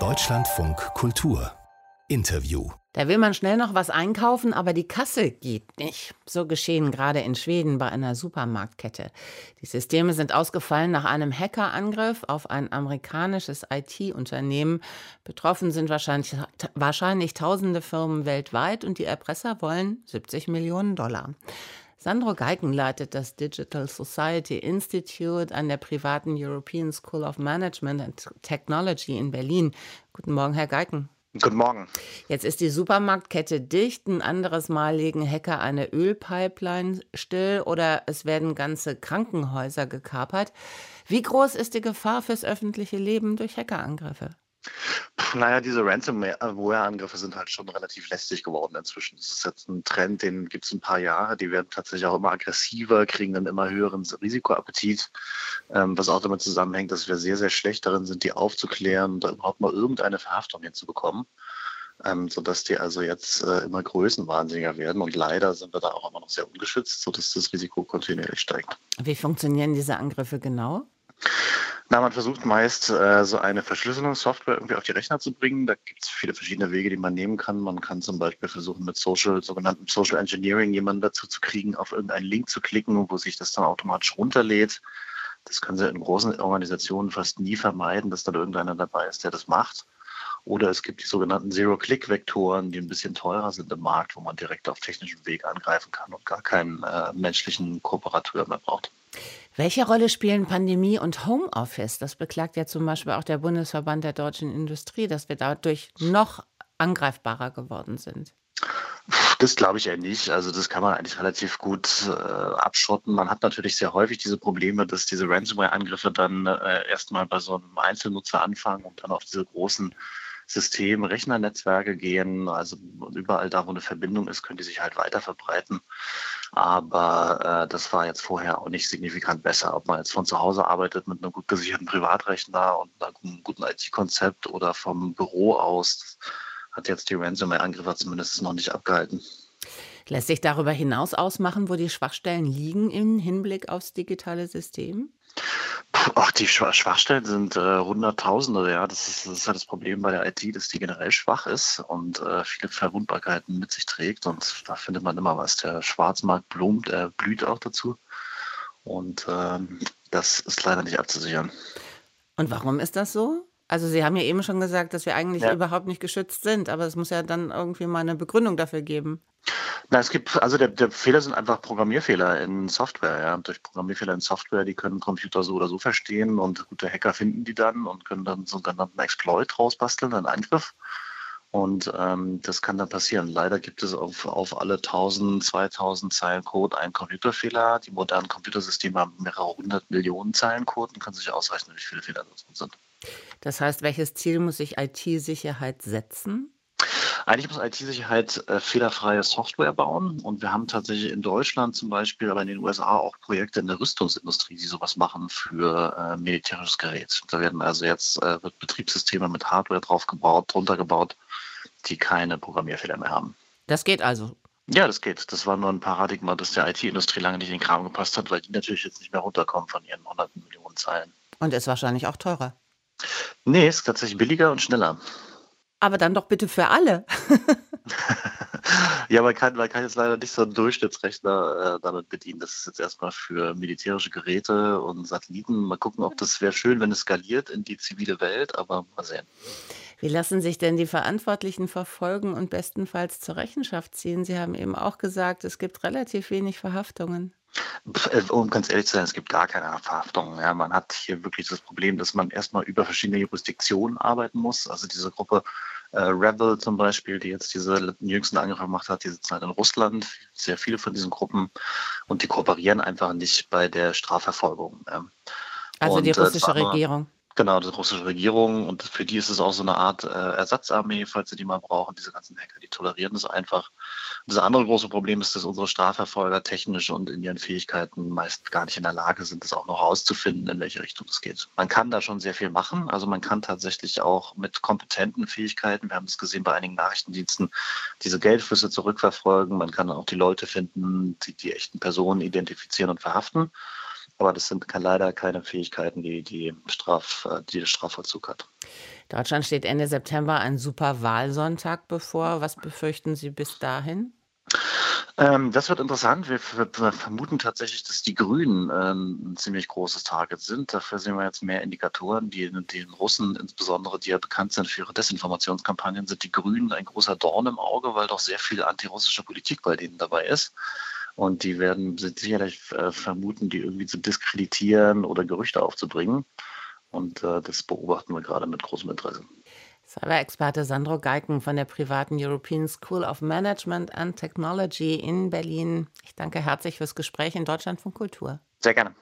Deutschlandfunk Kultur Interview Da will man schnell noch was einkaufen, aber die Kasse geht nicht. So geschehen gerade in Schweden bei einer Supermarktkette. Die Systeme sind ausgefallen nach einem Hackerangriff auf ein amerikanisches IT-Unternehmen. Betroffen sind wahrscheinlich, wahrscheinlich tausende Firmen weltweit und die Erpresser wollen 70 Millionen Dollar. Sandro Geigen leitet das Digital Society Institute an der privaten European School of Management and Technology in Berlin. Guten Morgen, Herr Geigen. Guten Morgen. Jetzt ist die Supermarktkette dicht. Ein anderes Mal legen Hacker eine Ölpipeline still oder es werden ganze Krankenhäuser gekapert. Wie groß ist die Gefahr fürs öffentliche Leben durch Hackerangriffe? Naja, diese Ransomware-Angriffe sind halt schon relativ lästig geworden inzwischen. Das ist jetzt ein Trend, den gibt es ein paar Jahre. Die werden tatsächlich auch immer aggressiver, kriegen einen immer höheren Risikoappetit, ähm, was auch damit zusammenhängt, dass wir sehr, sehr schlecht darin sind, die aufzuklären und überhaupt mal irgendeine Verhaftung hinzubekommen. Ähm, sodass die also jetzt äh, immer größenwahnsinniger werden. Und leider sind wir da auch immer noch sehr ungeschützt, sodass das Risiko kontinuierlich steigt. Wie funktionieren diese Angriffe genau? Na, man versucht meist, äh, so eine Verschlüsselungssoftware irgendwie auf die Rechner zu bringen. Da gibt es viele verschiedene Wege, die man nehmen kann. Man kann zum Beispiel versuchen, mit Social, sogenannten Social Engineering jemanden dazu zu kriegen, auf irgendeinen Link zu klicken, wo sich das dann automatisch runterlädt. Das können Sie in großen Organisationen fast nie vermeiden, dass da irgendeiner dabei ist, der das macht. Oder es gibt die sogenannten Zero-Click-Vektoren, die ein bisschen teurer sind im Markt, wo man direkt auf technischem Weg angreifen kann und gar keinen äh, menschlichen Kooperateur mehr braucht. Welche Rolle spielen Pandemie und Homeoffice? Das beklagt ja zum Beispiel auch der Bundesverband der deutschen Industrie, dass wir dadurch noch angreifbarer geworden sind. Das glaube ich ja nicht. Also das kann man eigentlich relativ gut äh, abschotten. Man hat natürlich sehr häufig diese Probleme, dass diese Ransomware-Angriffe dann äh, erstmal bei so einem Einzelnutzer anfangen und dann auf diese großen System, Rechnernetzwerke gehen. Also überall da, wo eine Verbindung ist, können die sich halt weiter verbreiten. Aber äh, das war jetzt vorher auch nicht signifikant besser. Ob man jetzt von zu Hause arbeitet mit einem gut gesicherten Privatrechner und einem guten IT-Konzept oder vom Büro aus, hat jetzt die Ransomware-Angriffe zumindest noch nicht abgehalten. Lässt sich darüber hinaus ausmachen, wo die Schwachstellen liegen im Hinblick aufs digitale System? Ach, die Schwachstellen sind äh, Hunderttausende, ja. Das ist, das ist halt das Problem bei der IT, dass die generell schwach ist und äh, viele Verwundbarkeiten mit sich trägt. Und da findet man immer was. Der Schwarzmarkt blüht, äh, blüht auch dazu. Und ähm, das ist leider nicht abzusichern. Und warum ist das so? Also Sie haben ja eben schon gesagt, dass wir eigentlich ja. überhaupt nicht geschützt sind, aber es muss ja dann irgendwie mal eine Begründung dafür geben. Na, es gibt, also der, der Fehler sind einfach Programmierfehler in Software. Ja. Durch Programmierfehler in Software, die können Computer so oder so verstehen und gute Hacker finden die dann und können dann so einen sogenannten Exploit rausbasteln, einen Angriff. Und ähm, das kann dann passieren. Leider gibt es auf, auf alle 1000, 2000 Zeilen Code einen Computerfehler. Die modernen Computersysteme haben mehrere hundert Millionen Zeilen Code und können sich ausrechnen, wie viele Fehler das sind. Das heißt, welches Ziel muss sich IT-Sicherheit setzen? Eigentlich muss IT-Sicherheit äh, fehlerfreie Software bauen. Und wir haben tatsächlich in Deutschland zum Beispiel, aber in den USA auch Projekte in der Rüstungsindustrie, die sowas machen für äh, militärisches Gerät. Da werden also jetzt äh, Betriebssysteme mit Hardware drauf gebaut, drunter gebaut, die keine Programmierfehler mehr haben. Das geht also. Ja, das geht. Das war nur ein Paradigma, das der IT-Industrie lange nicht in den Kram gepasst hat, weil die natürlich jetzt nicht mehr runterkommen von ihren hunderten Millionen Zeilen. Und ist wahrscheinlich auch teurer. Nee, ist tatsächlich billiger und schneller. Aber dann doch bitte für alle. ja, man kann, man kann jetzt leider nicht so einen Durchschnittsrechner äh, damit bedienen. Das ist jetzt erstmal für militärische Geräte und Satelliten. Mal gucken, ob das wäre schön, wenn es skaliert in die zivile Welt, aber mal sehen. Wie lassen sich denn die Verantwortlichen verfolgen und bestenfalls zur Rechenschaft ziehen? Sie haben eben auch gesagt, es gibt relativ wenig Verhaftungen. Äh, um ganz ehrlich zu sein, es gibt gar keine Verhaftungen. Ja, man hat hier wirklich das Problem, dass man erstmal über verschiedene Jurisdiktionen arbeiten muss. Also diese Gruppe äh, Rebel zum Beispiel, die jetzt diese jüngsten Angriffe gemacht hat, die sitzen halt in Russland, sehr viele von diesen Gruppen und die kooperieren einfach nicht bei der Strafverfolgung. Ja. Also und, die äh, russische äh, Regierung. Genau, die russische Regierung und für die ist es auch so eine Art äh, Ersatzarmee, falls sie die mal brauchen. Diese ganzen Hacker, die tolerieren das einfach. Das andere große Problem ist, dass unsere Strafverfolger technisch und in ihren Fähigkeiten meist gar nicht in der Lage sind, das auch noch herauszufinden, in welche Richtung es geht. Man kann da schon sehr viel machen. Also man kann tatsächlich auch mit kompetenten Fähigkeiten, wir haben es gesehen bei einigen Nachrichtendiensten, diese Geldflüsse zurückverfolgen. Man kann auch die Leute finden, die die echten Personen identifizieren und verhaften. Aber das sind leider keine Fähigkeiten, die, die, Straf, äh, die der Strafvollzug hat. Deutschland steht Ende September ein super Wahlsonntag bevor. Was befürchten Sie bis dahin? Ähm, das wird interessant. Wir, wir, vermuten tatsächlich, dass die Grünen ähm, ein ziemlich großes Target sind. Dafür sehen wir jetzt mehr Indikatoren. Die, den Russen insbesondere, die ja bekannt sind für ihre Desinformationskampagnen, sind die Grünen ein großer Dorn im Auge, weil doch sehr viel antirussische Politik bei denen dabei ist. Und die werden sicherlich äh, vermuten, die irgendwie zu diskreditieren oder Gerüchte aufzubringen. Und äh, das beobachten wir gerade mit großem Interesse. Cyber-Experte Sandro Geiken von der privaten European School of Management and Technology in Berlin. Ich danke herzlich fürs Gespräch in Deutschland von Kultur. Sehr gerne.